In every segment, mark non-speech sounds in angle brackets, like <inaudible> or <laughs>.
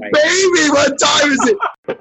Baby, what time is it?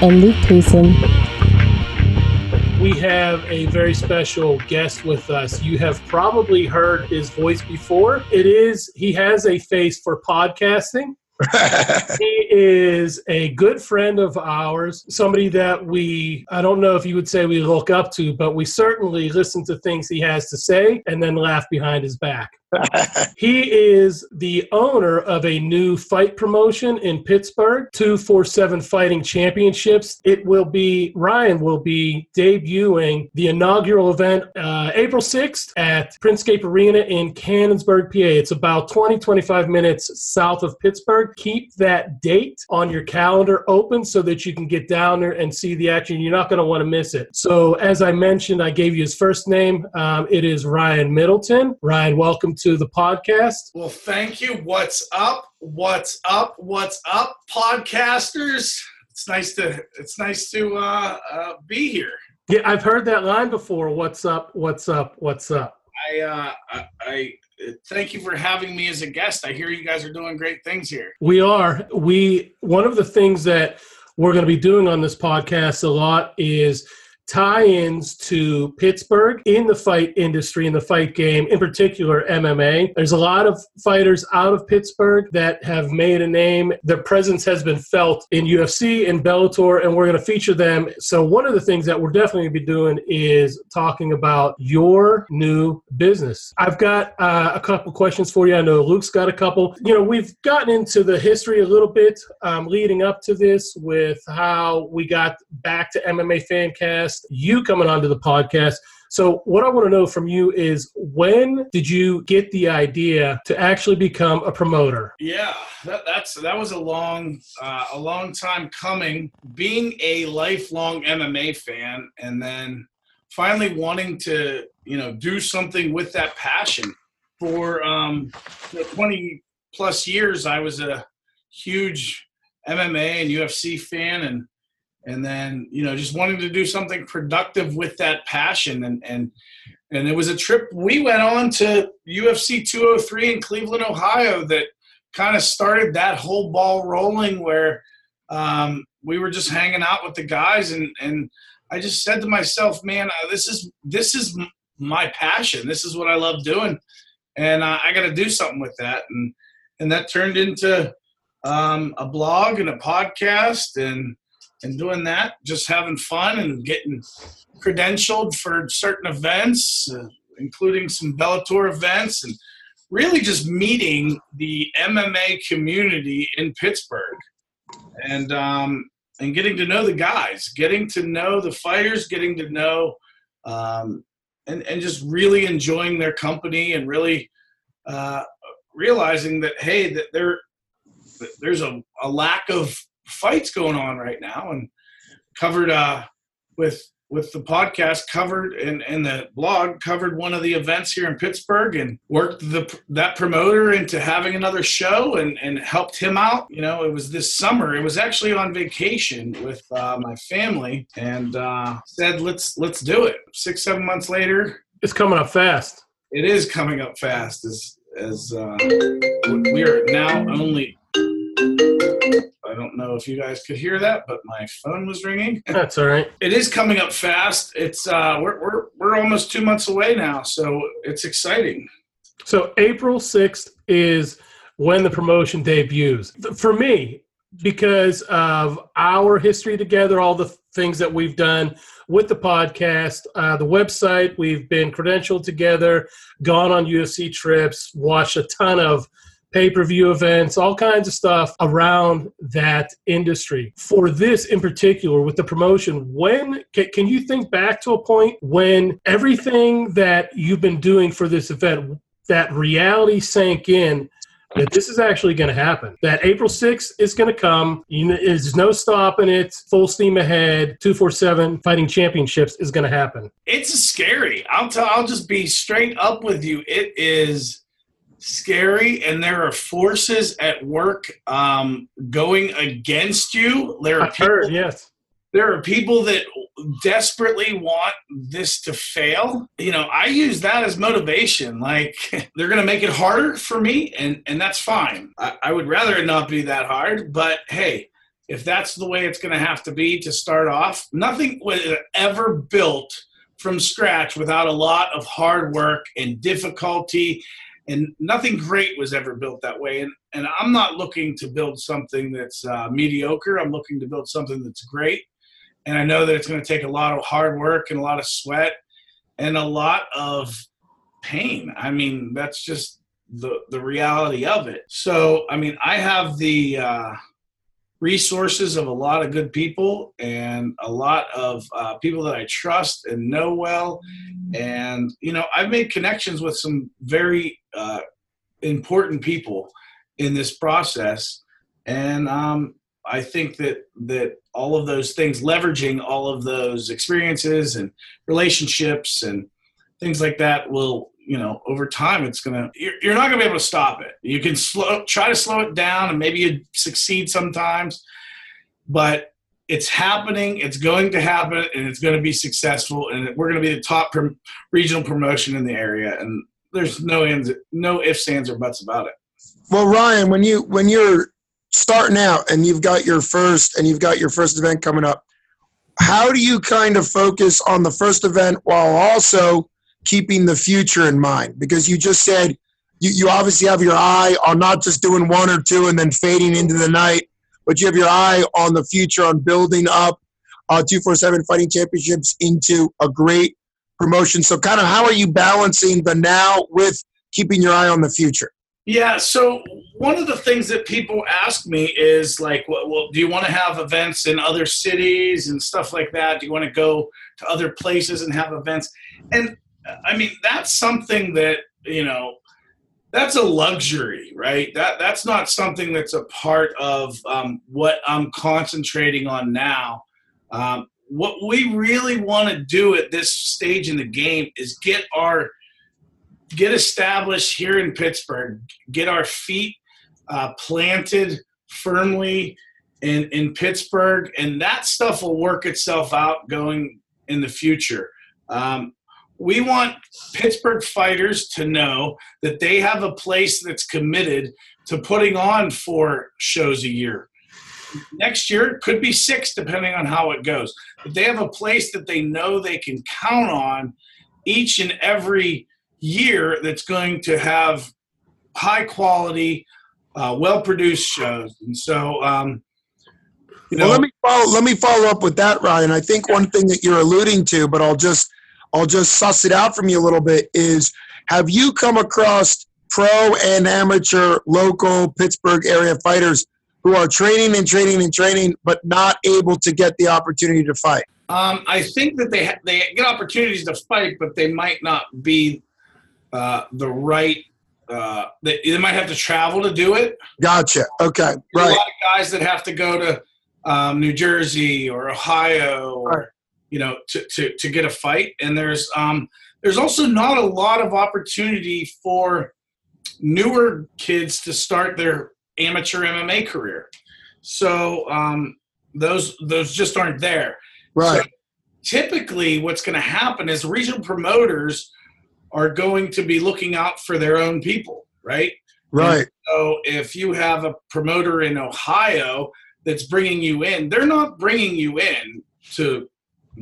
And Luke Payson. we have a very special guest with us. You have probably heard his voice before. It is, he has a face for podcasting. <laughs> He is a good friend of ours, somebody that we, I don't know if you would say we look up to, but we certainly listen to things he has to say and then laugh behind his back. <laughs> He is the owner of a new fight promotion in Pittsburgh, 247 Fighting Championships. It will be, Ryan will be debuting the inaugural event uh, April 6th at Printscape Arena in Canonsburg, PA. It's about 20, 25 minutes south of Pittsburgh. Keep that date on your calendar open so that you can get down there and see the action. You're not going to want to miss it. So, as I mentioned, I gave you his first name. Um, it is Ryan Middleton. Ryan, welcome to the podcast. Well, thank you. What's up? What's up? What's up, podcasters? It's nice to it's nice to uh, uh, be here. Yeah, I've heard that line before. What's up? What's up? What's up? I, uh, I I thank you for having me as a guest. I hear you guys are doing great things here. We are. We one of the things that we're going to be doing on this podcast a lot is tie-ins to Pittsburgh in the fight industry in the fight game in particular MMA there's a lot of fighters out of Pittsburgh that have made a name. Their presence has been felt in UFC and Bellator and we're going to feature them. So one of the things that we're definitely going to be doing is talking about your new business. I've got uh, a couple questions for you. I know Luke's got a couple. You know we've gotten into the history a little bit um, leading up to this with how we got back to MMA Fancast you coming onto the podcast. So, what I want to know from you is when did you get the idea to actually become a promoter? Yeah, that, that's that was a long uh, a long time coming. Being a lifelong MMA fan, and then finally wanting to you know do something with that passion. For um, the 20 plus years, I was a huge MMA and UFC fan, and and then you know just wanting to do something productive with that passion and and and it was a trip we went on to UFC 203 in Cleveland, Ohio that kind of started that whole ball rolling where um, we were just hanging out with the guys and and I just said to myself, man, uh, this is this is my passion. This is what I love doing, and uh, I got to do something with that. And and that turned into um, a blog and a podcast and and doing that, just having fun and getting credentialed for certain events, uh, including some Bellator events, and really just meeting the MMA community in Pittsburgh, and um, and getting to know the guys, getting to know the fighters, getting to know, um, and and just really enjoying their company and really uh, realizing that hey, that there there's a, a lack of fights going on right now and covered uh with with the podcast covered and, and the blog covered one of the events here in Pittsburgh and worked the that promoter into having another show and, and helped him out. You know, it was this summer. It was actually on vacation with uh, my family and uh, said let's let's do it. Six seven months later, It's coming up fast. it is coming up fast as as uh, we are now only I don't know if you guys could hear that, but my phone was ringing. <laughs> That's all right. It is coming up fast. It's uh, we're we're we're almost two months away now, so it's exciting. So April 6th is when the promotion debuts. For me, because of our history together, all the things that we've done with the podcast, uh, the website, we've been credentialed together, gone on UFC trips, watched a ton of pay per view events, all kinds of stuff around that industry. For this in particular, with the promotion, when can, can you think back to a point when everything that you've been doing for this event, that reality sank in? That this is actually going to happen. That April 6th is going to come. You there's no stopping it. Full steam ahead. 247 Fighting Championships is going to happen. It's scary. I'll tell. I'll just be straight up with you. It is scary, and there are forces at work um, going against you. There are I've heard, people- yes. there are people that desperately want this to fail you know i use that as motivation like <laughs> they're gonna make it harder for me and and that's fine i, I would rather it not be that hard but hey if that's the way it's gonna have to be to start off nothing was ever built from scratch without a lot of hard work and difficulty and nothing great was ever built that way and and i'm not looking to build something that's uh, mediocre i'm looking to build something that's great and I know that it's going to take a lot of hard work and a lot of sweat and a lot of pain. I mean, that's just the the reality of it. So, I mean, I have the uh, resources of a lot of good people and a lot of uh, people that I trust and know well, and you know, I've made connections with some very uh, important people in this process, and um, I think that that all of those things, leveraging all of those experiences and relationships and things like that, will you know over time it's gonna you're, you're not gonna be able to stop it. You can slow try to slow it down and maybe you succeed sometimes, but it's happening. It's going to happen, and it's going to be successful. And we're going to be the top prom- regional promotion in the area. And there's no ends, no ifs, ands, or buts about it. Well, Ryan, when you when you're starting out and you've got your first and you've got your first event coming up, how do you kind of focus on the first event while also keeping the future in mind? Because you just said you, you obviously have your eye on not just doing one or two and then fading into the night, but you have your eye on the future on building up uh, 247 Fighting Championships into a great promotion. So, kind of, how are you balancing the now with keeping your eye on the future? Yeah. So one of the things that people ask me is like, well, do you want to have events in other cities and stuff like that? Do you want to go to other places and have events? And I mean, that's something that you know, that's a luxury, right? That that's not something that's a part of um, what I'm concentrating on now. Um, what we really want to do at this stage in the game is get our get established here in Pittsburgh, get our feet uh, planted firmly in in Pittsburgh, and that stuff will work itself out going in the future. Um, we want Pittsburgh fighters to know that they have a place that's committed to putting on four shows a year. Next year could be six, depending on how it goes. But they have a place that they know they can count on each and every year that's going to have high quality, uh, well produced shows. And so, um, you know, well, let me follow. Let me follow up with that, Ryan. I think one thing that you're alluding to, but I'll just I'll just suss it out from you a little bit. Is have you come across pro and amateur local Pittsburgh area fighters who are training and training and training, but not able to get the opportunity to fight? Um, I think that they ha- they get opportunities to fight, but they might not be uh, the right. Uh, they, they might have to travel to do it. Gotcha. Okay. There's Right. A lot of guys that have to go to um, New Jersey or Ohio, or Right. You know, to, to, to get a fight. And there's um, there's also not a lot of opportunity for newer kids to start their amateur MMA career. So um, those those just aren't there. Right. So typically, what's going to happen is regional promoters are going to be looking out for their own people, right? Right. So if you have a promoter in Ohio that's bringing you in, they're not bringing you in to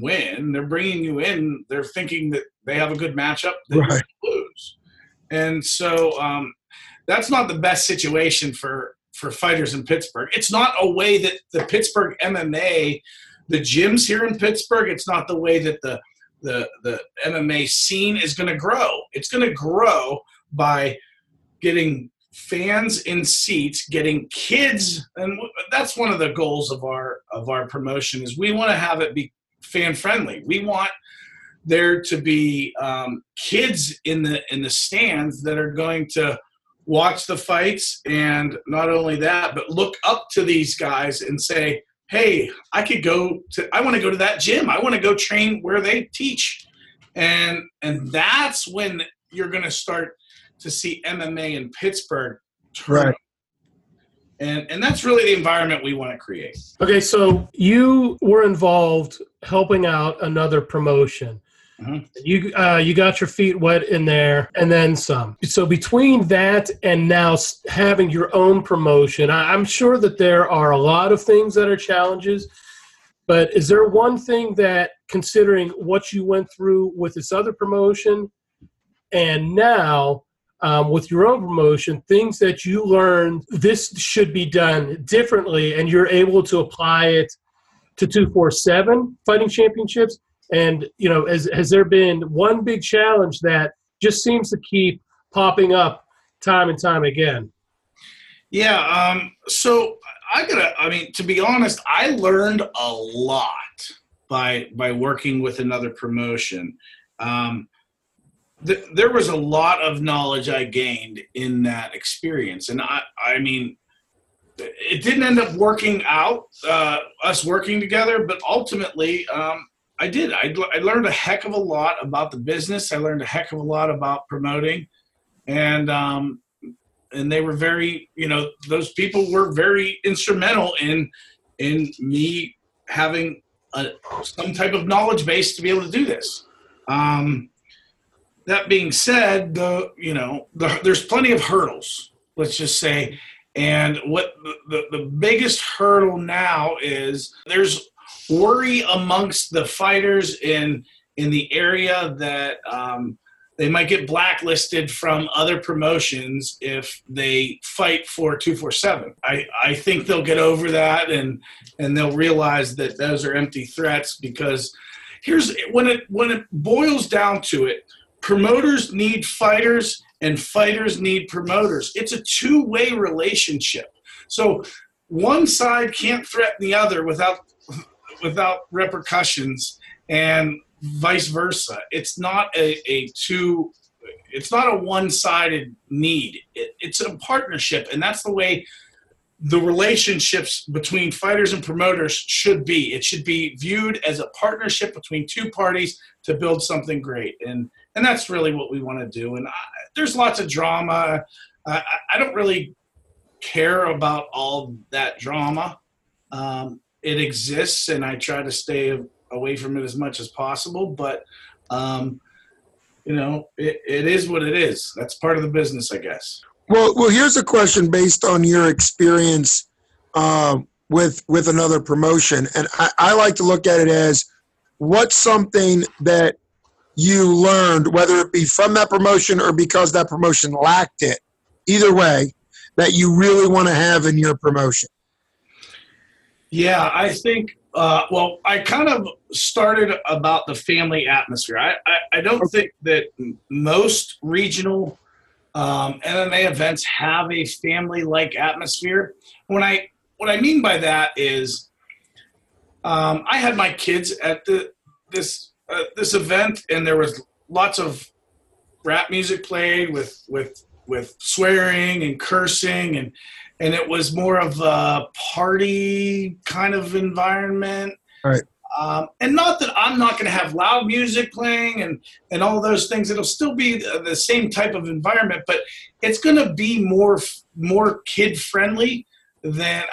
win. They're bringing you in. They're thinking that they have a good matchup that Right. lose, and so um, that's not the best situation for for fighters in Pittsburgh. It's not a way that the Pittsburgh MMA, the gyms here in Pittsburgh. It's not the way that the the the MMA scene is going to grow. It's going to grow by getting fans in seats, getting kids, and that's one of the goals of our of our promotion is we want to have it be fan friendly. We want there to be um, kids in the in the stands that are going to watch the fights and not only that but look up to these guys and say hey i could go to i want to go to that gym i want to go train where they teach and and that's when you're going to start to see mma in pittsburgh turn. Right. And and that's really the environment we want to create Okay, so you were involved helping out another promotion. Mhm. You uh, you got your feet wet in there, and then some. So between that and now having your own promotion, I, I'm sure that there are a lot of things that are challenges. But is there one thing that, considering what you went through with this other promotion, and now um, with your own promotion, things that you learned this should be done differently, and you're able to apply it to 247 fighting championships? And, you know, has, has there been one big challenge that just seems to keep popping up time and time again? Yeah. Um, so I gotta. I mean, to be honest, I learned a lot by by working with another promotion. Um, th- there was a lot of knowledge I gained in that experience, and I. I mean, it didn't end up working out uh, us working together, but ultimately. Um, I did. I, I learned a heck of a lot about the business. I learned a heck of a lot about promoting, and um, and they were very you know those people were very instrumental in in me having a, some type of knowledge base to be able to do this um, that being said the you know the, there's plenty of hurdles let's just say. And what the, the, the biggest hurdle now is there's worry amongst the fighters in in the area that um, they might get blacklisted from other promotions if they fight for 247 i, I think they'll get over that and and they'll realize that those are empty threats because here's when it when it boils down to it promoters need fighters and fighters need promoters it's a two-way relationship so one side can't threaten the other without without repercussions and vice versa. It's not a, a two it's not a one-sided need. It, it's a partnership and that's the way the relationships between fighters and promoters should be. It should be viewed as a partnership between two parties to build something great. And and that's really what we want to do. And I, there's lots of drama. I, I don't really care about all that drama. Um, it exists, and I try to stay away from it as much as possible. But um, you know, it, it is what it is. That's part of the business, I guess. Well, well, here's a question based on your experience um, with with another promotion, and I, I like to look at it as what's something that you learned, whether it be from that promotion or because that promotion lacked it. Either way, that you really want to have in your promotion. Yeah, I think. Uh, well, I kind of started about the family atmosphere. I, I, I don't think that most regional um, MMA events have a family-like atmosphere. When I what I mean by that is, um, I had my kids at the this uh, this event, and there was lots of rap music played with with with swearing and cursing and and it was more of a party kind of environment. Right. Um, and not that I'm not going to have loud music playing and and all those things. It'll still be the, the same type of environment, but it's going to be more more kid friendly than.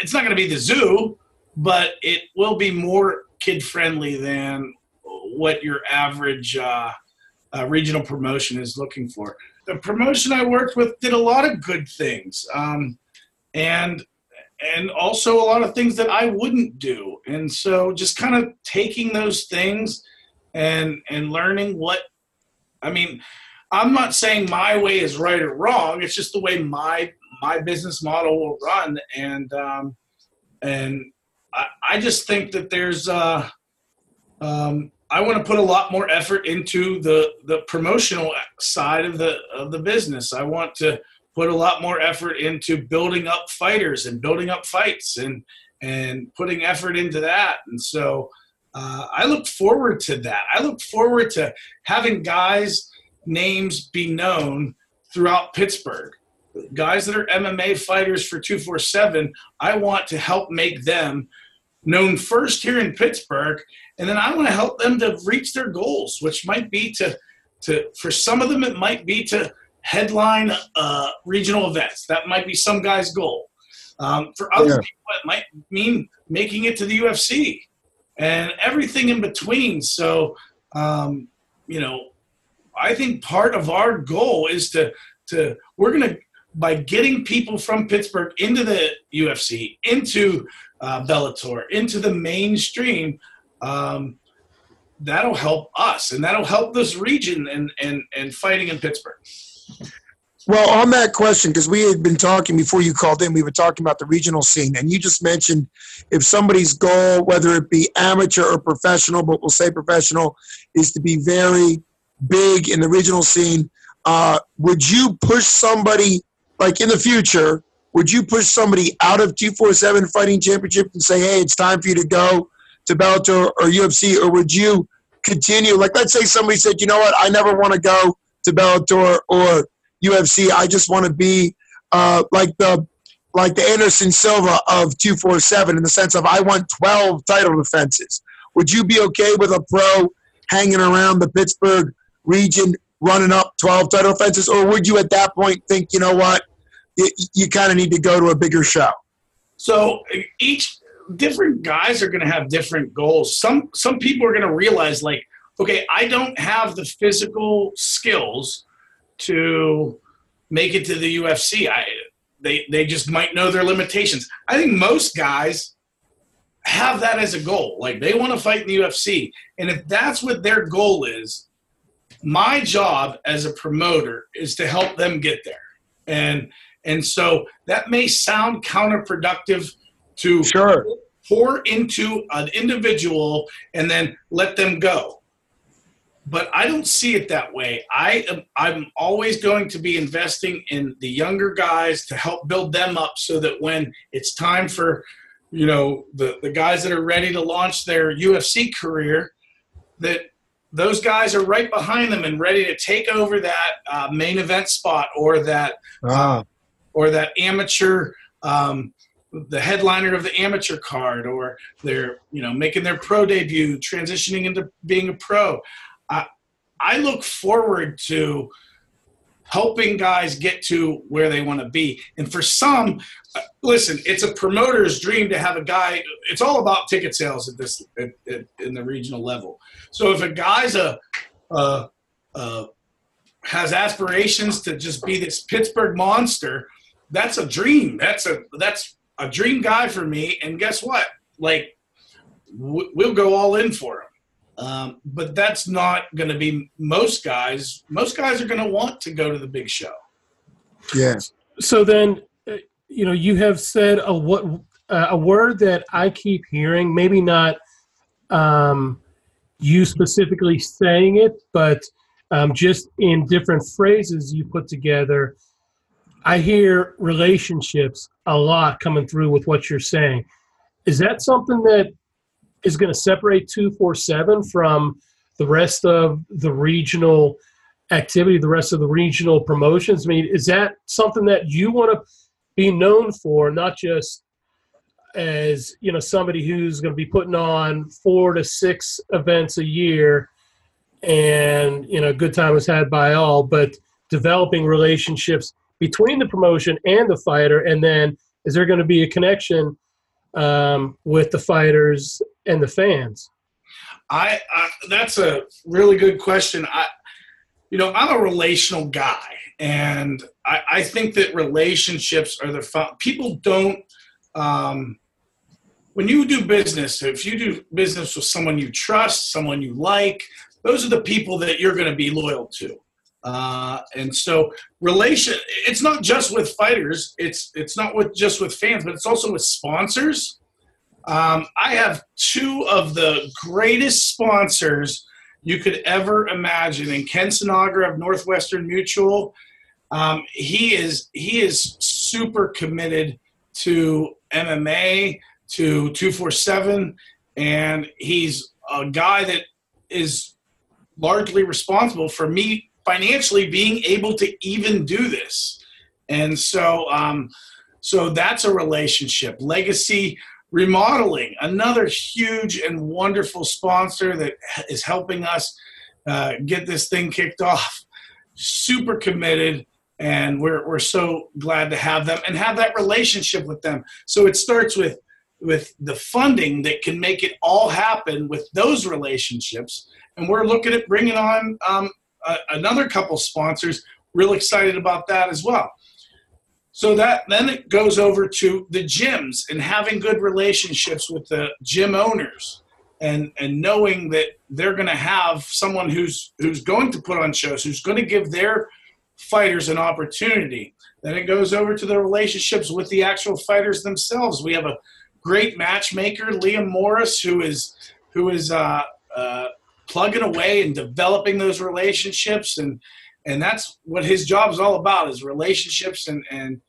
It's not going to be the zoo, but it will be more kid friendly than what your average uh, uh, regional promotion is looking for the promotion I worked with did a lot of good things, um, and and also a lot of things that I wouldn't do. And so, just kind of taking those things and and learning what I mean. I'm not saying my way is right or wrong. It's just the way my my business model will run, and um, and I, I just think that there's. Uh, um, I want to put a lot more effort into the the promotional side of the of the business. I want to put a lot more effort into building up fighters and building up fights and and putting effort into that. And so uh, I look forward to that. I look forward to having guys' names be known throughout Pittsburgh. Guys that are MMA fighters for 247, I want to help make them known first here in Pittsburgh, and then I want to help them to reach their goals, which might be to, to for some of them, it might be to headline uh, regional events. That might be some guy's goal. Um, for other Yeah. people, it might mean making it to the UFC and everything in between. So, um, you know, I think part of our goal is to to we're gonna by getting people from Pittsburgh into the UFC, into uh, Bellator, into the mainstream. Um, that'll help us, and that'll help this region and and and fighting in Pittsburgh. Well, on that question, because we had been talking before you called in, we were talking about the regional scene, and you just mentioned if somebody's goal, whether it be amateur or professional, but we'll say professional, is to be very big in the regional scene, uh, would you push somebody, like in the future, would you push somebody out of 247 Fighting Championship and say, hey, it's time for you to go to Bellator or UFC, or would you continue? Like, let's say somebody said, you know what, I never want to go to Bellator or UFC. I just want to be uh, like the like the Anderson Silva of 247 in the sense of I want 12 title defenses. Would you be okay with a pro hanging around the Pittsburgh region running up 12 title defenses, or would you at that point think, you know what, you, you kind of need to go to a bigger show? So each different guys are going to have different goals. Some some people are going to realize like, okay, I don't have the physical skills to make it to the UFC. I they they just might know their limitations. I think most guys have that as a goal. Like they want to fight in the UFC. And if that's what their goal is, my job as a promoter is to help them get there. And and so that may sound counterproductive to Sure. pour into an individual and then let them go. But I don't see it that way. I am I'm always going to be investing in the younger guys to help build them up so that when it's time for you know the, the guys that are ready to launch their UFC career that those guys are right behind them and ready to take over that uh, main event spot or that Ah, or that amateur um, the headliner of the amateur card or they're you know making their pro debut transitioning into being a pro. I i look forward to helping guys get to where they want to be. And for some uh, listen it's a promoter's dream to have a guy it's all about ticket sales at this at, at, in the regional level. So if a guy's a uh, has aspirations to just be this Pittsburgh monster, that's a dream. That's a that's a dream guy for me. And guess what? Like w- we'll go all in for him. Um, but that's not going to be most guys. Most guys are going to want to go to the big show. yeah. So then, uh, you know, you have said a what uh, a word that I keep hearing. Maybe not um, you specifically saying it, but um, just in different phrases you put together. I hear relationships a lot coming through with what you're saying. Is that something that is going to separate 247 from the rest of the regional activity, the rest of the regional promotions? I mean, is that something that you want to be known for, not just as you know somebody who's going to be putting on four to six events a year, and you know, good time is had by all, but developing relationships between the promotion and the fighter, and then is there going to be a connection um, with the fighters and the fans? I, I that's a really good question. I, you know, I'm a relational guy, and I, I think that relationships are the fun. People don't. Um, when you do business, if you do business with someone you trust, someone you like, those are the people that you're going to be loyal to. Uh, and so, relation. It's not just with fighters. It's it's not with just with fans, but it's also with sponsors. Um, I have two of the greatest sponsors you could ever imagine and Ken Sinagra of Northwestern Mutual Um, he is he is super committed to MMA, to two four seven, and he's a guy that is largely responsible for me financially being able to even do this. And so, um, so that's a relationship. Legacy Remodeling, another huge and wonderful sponsor that is helping us uh, get this thing kicked off. Super committed, and we're we're so glad to have them and have that relationship with them. So it starts with with the funding that can make it all happen with those relationships, and we're looking at bringing on um, another couple sponsors. Real excited about that as well. So that then it goes over to the gyms and having good relationships with the gym owners and and knowing that they're going to have someone who's who's going to put on shows, who's going to give their fighters an opportunity. Then it goes over to the relationships with the actual fighters themselves. We have a great matchmaker, Liam Morris, who is who is uh, uh, plugging away and developing those relationships and and that's what his job is all about is relationships and and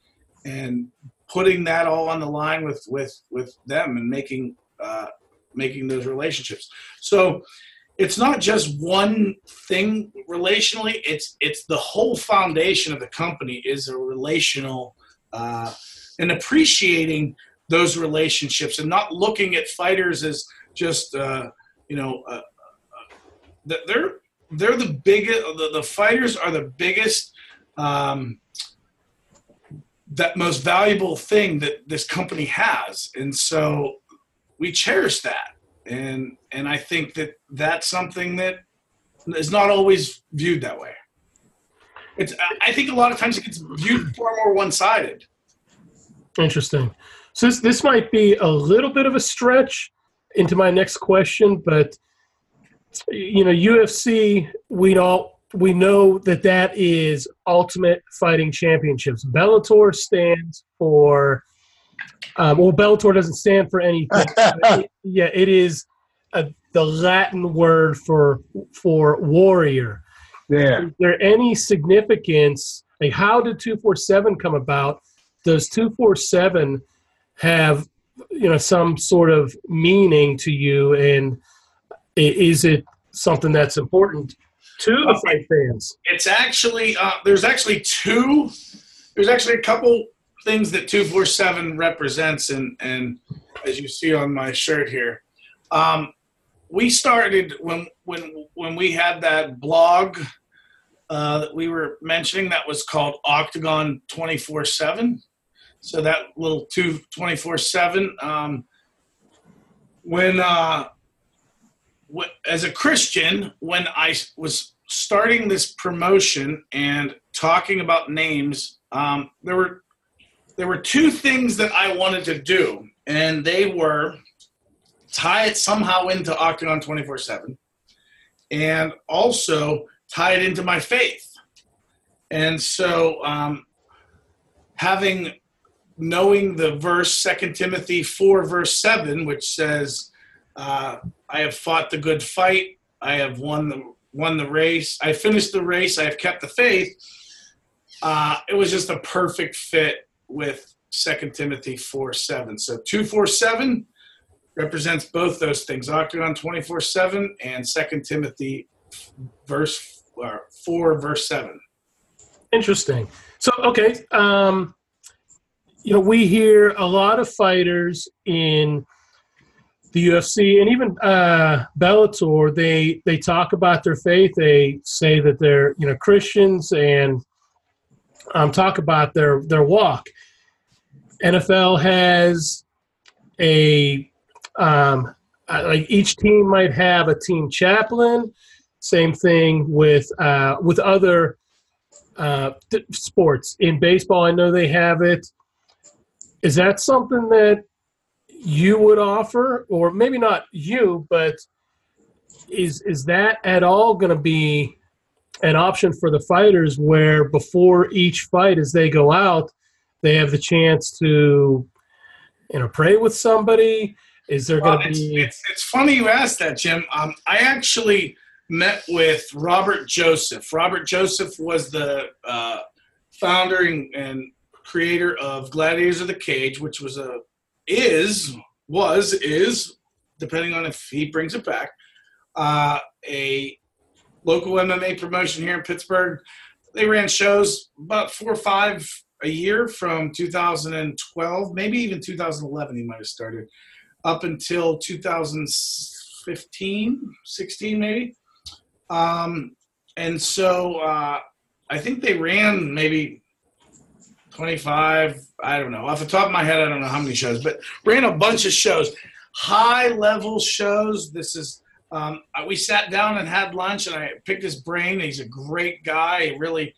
and putting that all on the line with with with them and making uh, making those relationships. So it's not just one thing relationally it's it's the whole foundation of the company is a relational uh, and appreciating those relationships and not looking at fighters as just uh, you know uh, they're they're the biggest. The, the fighters are the biggest, um, that most valuable thing that this company has, and so we cherish that. And and I think that that's something that is not always viewed that way. It's I think a lot of times it gets viewed far more one sided. Interesting. So this this might be a little bit of a stretch into my next question, but you know, UFC, we all we know that that is Ultimate Fighting Championships. Bellator stands for, um, well, Bellator doesn't stand for anything. it, <laughs> yeah, it is a, the Latin word for for warrior. Yeah. Is there any significance? Like, how did two four seven come about? Does two four seven have you know some sort of meaning to you and is it something that's important to the fight fans? It's actually uh, there's actually two. There's actually a couple things that two four seven represents, and and as you see on my shirt here, um, we started when when when we had that blog uh, that we were mentioning that was called Octagon twenty four seven. So that little two twenty four seven. Um, when uh, as a Christian, when I was starting this promotion and talking about names, um, there were there were two things that I wanted to do, and they were tie it somehow into Octagon twenty four seven, and also tie it into my faith. And so, um, having knowing the verse Second Timothy four verse seven, which says uh, I have fought the good fight. I have won the won the race. I finished the race. I have kept the faith. Uh, it was just a perfect fit with Second Timothy four seven. So two four seven represents both those things: Octagon twenty four seven and Second Timothy verse uh, four verse seven. Interesting. So okay, um, you know we hear a lot of fighters in the UFC and even uh, Bellator, they they talk about their faith. They say that they're you know Christians and um, talk about their their walk. NFL has a um, like each team might have a team chaplain. Same thing with uh, with other uh, sports. In baseball, I know they have it. Is that something that you would offer, or maybe not you, but is is that at all going to be an option for the fighters where before each fight, as they go out, they have the chance to, you know, pray with somebody? Is there well, going to be? It's, it's, funny you asked that, Jim. Um, I actually met with Robert Joseph. Robert Joseph was the uh, founder and, and creator of Gladiators of the Cage, which was a is was is depending on if he brings it back uh, a local MMA promotion here in Pittsburgh. They ran shows about four or five a year from 2012, maybe even 2011. He might have started up until 2015, 16, maybe. Um, and so uh, I think they ran maybe 25, I don't know. Off the top of my head, I don't know how many shows, but ran a bunch of shows, high level shows. This is, um, we sat down and had lunch and I picked his brain. He's a great guy. Really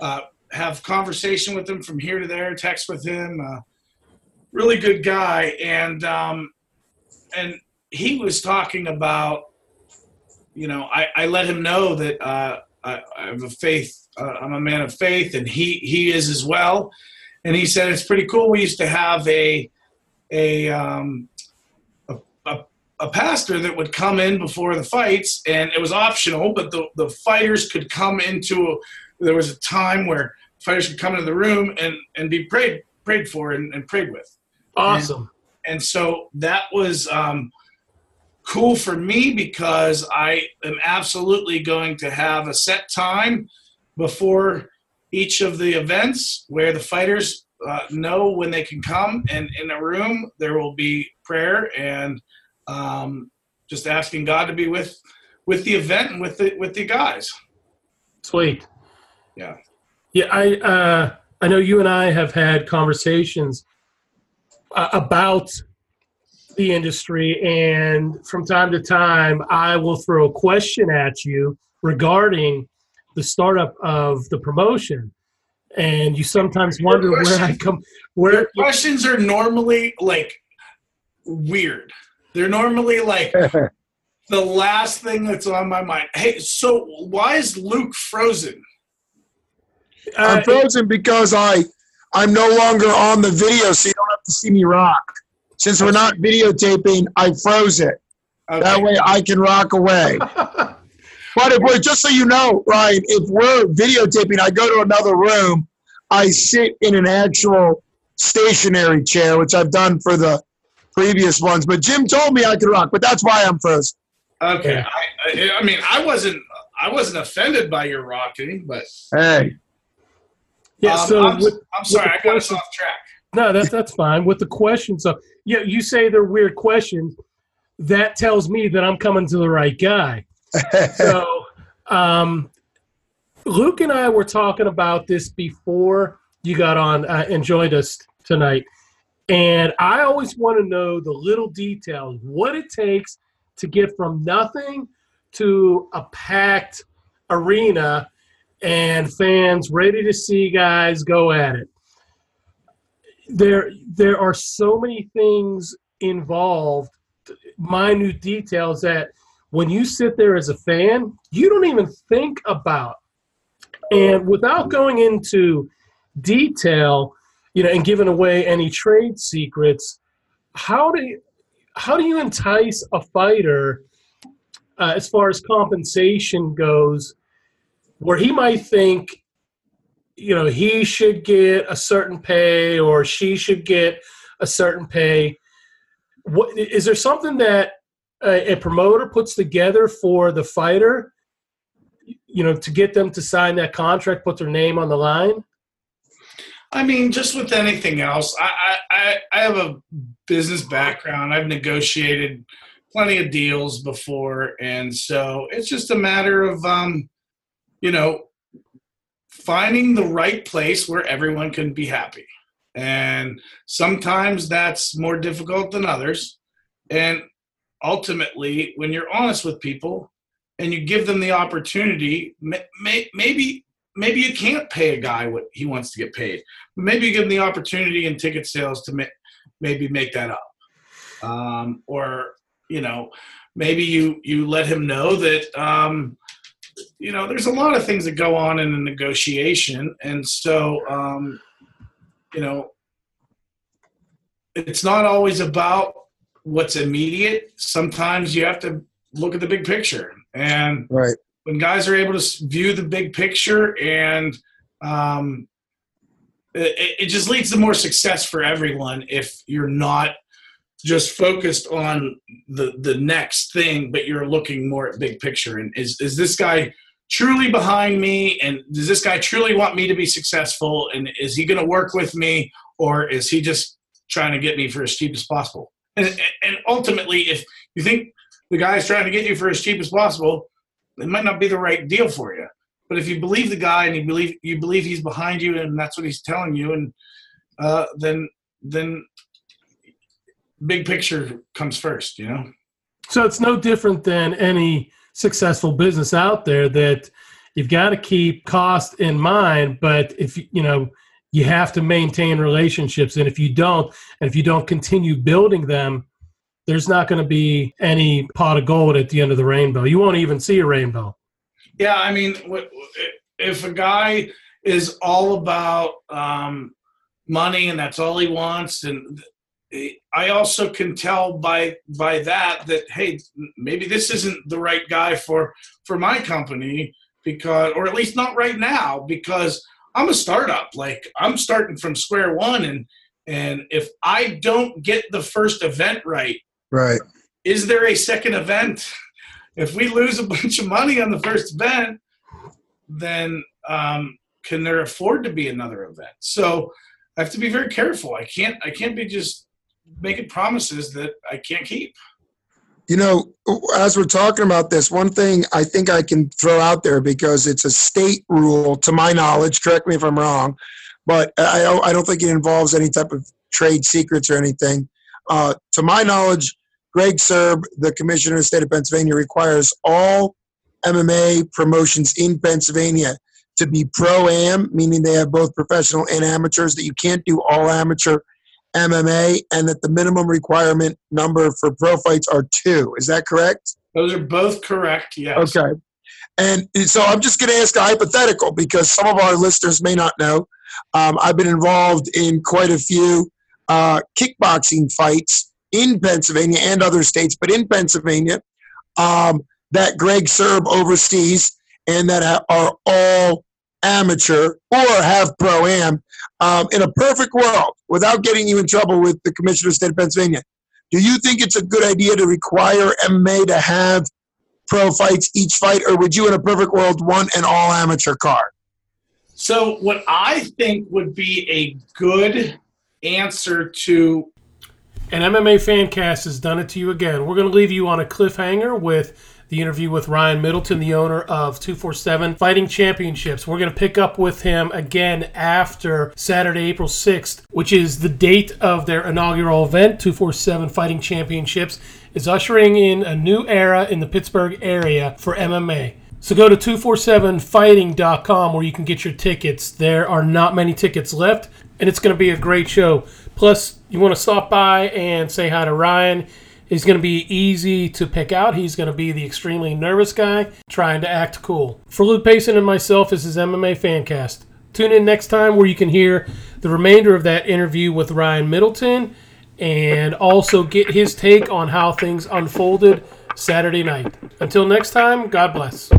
uh, have conversation with him from here to there, text with him. Uh, really good guy. And, um, and he was talking about, you know, I, I let him know that uh, I, I have a faith uh, I'm a man of faith, and he he is as well. And he said it's pretty cool. We used to have a a um, a, a, a pastor that would come in before the fights, and it was optional, but the the fighters could come into. A, there was a time where fighters could come into the room and and be prayed prayed for and, and prayed with. Awesome. And, and so that was. Um, cool for me because I am absolutely going to have a set time before each of the events where the fighters uh, know when they can come. And in a room there will be prayer and um, just asking god to be with with the event and with the with the guys. Sweet. yeah. Yeah, I uh, I know you and I have had conversations uh, about the industry, and from time to time, I will throw a question at you regarding the startup of the promotion, and you sometimes wonder where I come where Their questions are normally like weird. They're normally like <laughs> the last thing that's on my mind. Hey so why is luke frozen? Uh, I'm frozen because I I'm no longer on the video, so you don't have to see me rock. Since we're not videotaping, I froze it. okay. That way I can rock away. <laughs> But if we're just so you know, Ryan, if we're videotaping, I go to another room, I sit in an actual stationary chair, which I've done for the previous ones. But Jim told me I could rock, but that's why I'm frozen. Okay, Yeah. I, I, I mean, I wasn't, I wasn't offended by your rocking, but Hey, yeah. um, so I'm, with, I'm sorry, I got us off track. No, that's that's fine. With the questions, so yeah, you say they're weird questions. That tells me that I'm coming to the right guy. <laughs> So, um, Luke and I were talking about this before you got on uh, and joined us tonight, and I always want to know the little details, what it takes to get from nothing to a packed arena and fans ready to see guys go at it there there are so many things involved. Minute details that when you sit there as a fan you don't even think about. And without going into detail you know and giving away any trade secrets how do you how do you entice a fighter uh, as far as compensation goes where he might think you know he should get a certain pay or she should get a certain pay. What is there something that a, a promoter puts together for the fighter you know to get them to sign that contract put their name on the line? I mean, just with anything else, I, I, I, have a business background. I've negotiated plenty of deals before, and so it's just a matter of, um, you know, finding the right place where everyone can be happy. And sometimes that's more difficult than others. And ultimately, when you're honest with people and you give them the opportunity, may, may, maybe maybe you can't pay a guy what he wants to get paid. Maybe you give him the opportunity in ticket sales to ma- maybe make that up, um, or you know, maybe you you let him know that um, you know there's a lot of things that go on in a negotiation, and so um, you know, it's not always about what's immediate. Sometimes you have to look at the big picture and right. when guys are able to view the big picture and um, it, it just leads to more success for everyone if you're not just focused on the the next thing, but you're looking more at big picture. And is is this guy truly behind me? And does this guy truly want me to be successful? And is he going to work with me, or is he just trying to get me for as cheap as possible? And and ultimately, if you think the guy's trying to get you for as cheap as possible, it might not be the right deal for you. But if you believe the guy and you believe you believe he's behind you and that's what he's telling you, and uh, then then big picture comes first, you know. So it's no different than any successful business out there that you've got to keep cost in mind, but if you know you have to maintain relationships, and if you don't, and if you don't continue building them, there's not going to be any pot of gold at the end of the rainbow. You won't even see a rainbow. Yeah, I mean, if a guy is all about um, money and that's all he wants, and I also can tell by by that that hey, maybe this isn't the right guy for for my company because, or at least not right now because I'm a startup. Like I'm starting from square one, and and if I don't get the first event right, right, is there a second event? If we lose a <laughs> bunch of money on the first event, then um, can there afford to be another event? So I have to be very careful. I can't I can't be just making promises that I can't keep. You know, as we're talking about this, one thing I think I can throw out there because it's a state rule, to my knowledge. Correct me if I'm wrong, but I don't, I don't think it involves any type of trade secrets or anything. Uh, to my knowledge, Greg Sirb, the commissioner of the state of Pennsylvania, requires all MMA promotions in Pennsylvania to be pro am, meaning they have both professional and amateurs, that you can't do all amateur MMA, and that the minimum requirement number for pro fights are two. Is that correct? Those are both correct, yes. Okay. And so I'm just going to ask a hypothetical because some of our listeners may not know. Um, I've been involved in quite a few uh, kickboxing fights in Pennsylvania and other states, but in Pennsylvania, um, that Greg Sirb oversees and that are all amateur or have pro am. Um, in a perfect world, without getting you in trouble with the Commissioner of State of Pennsylvania, do you think it's a good idea to require MMA to have pro fights each fight, or would you, in a perfect world, want an all amateur card? So, what I think would be a good answer to. an MMA Fancast has done it to you again. We're going to leave you on a cliffhanger with the interview with Ryan Middleton, the owner of 247 Fighting Championships. We're going to pick up with him again after Saturday, April 6th, which is the date of their inaugural event. 247 Fighting Championships is ushering in a new era in the Pittsburgh area for MMA. So go to 247fighting.com where you can get your tickets. There are not many tickets left, and it's going to be a great show. Plus, you want to stop by and say hi to Ryan. He's going to be easy to pick out. He's going to be the extremely nervous guy trying to act cool. For Luke Payson and myself, this is MMA Fancast. Tune in next time where you can hear the remainder of that interview with Ryan Middleton and also get his take on how things unfolded Saturday night. Until next time, God bless.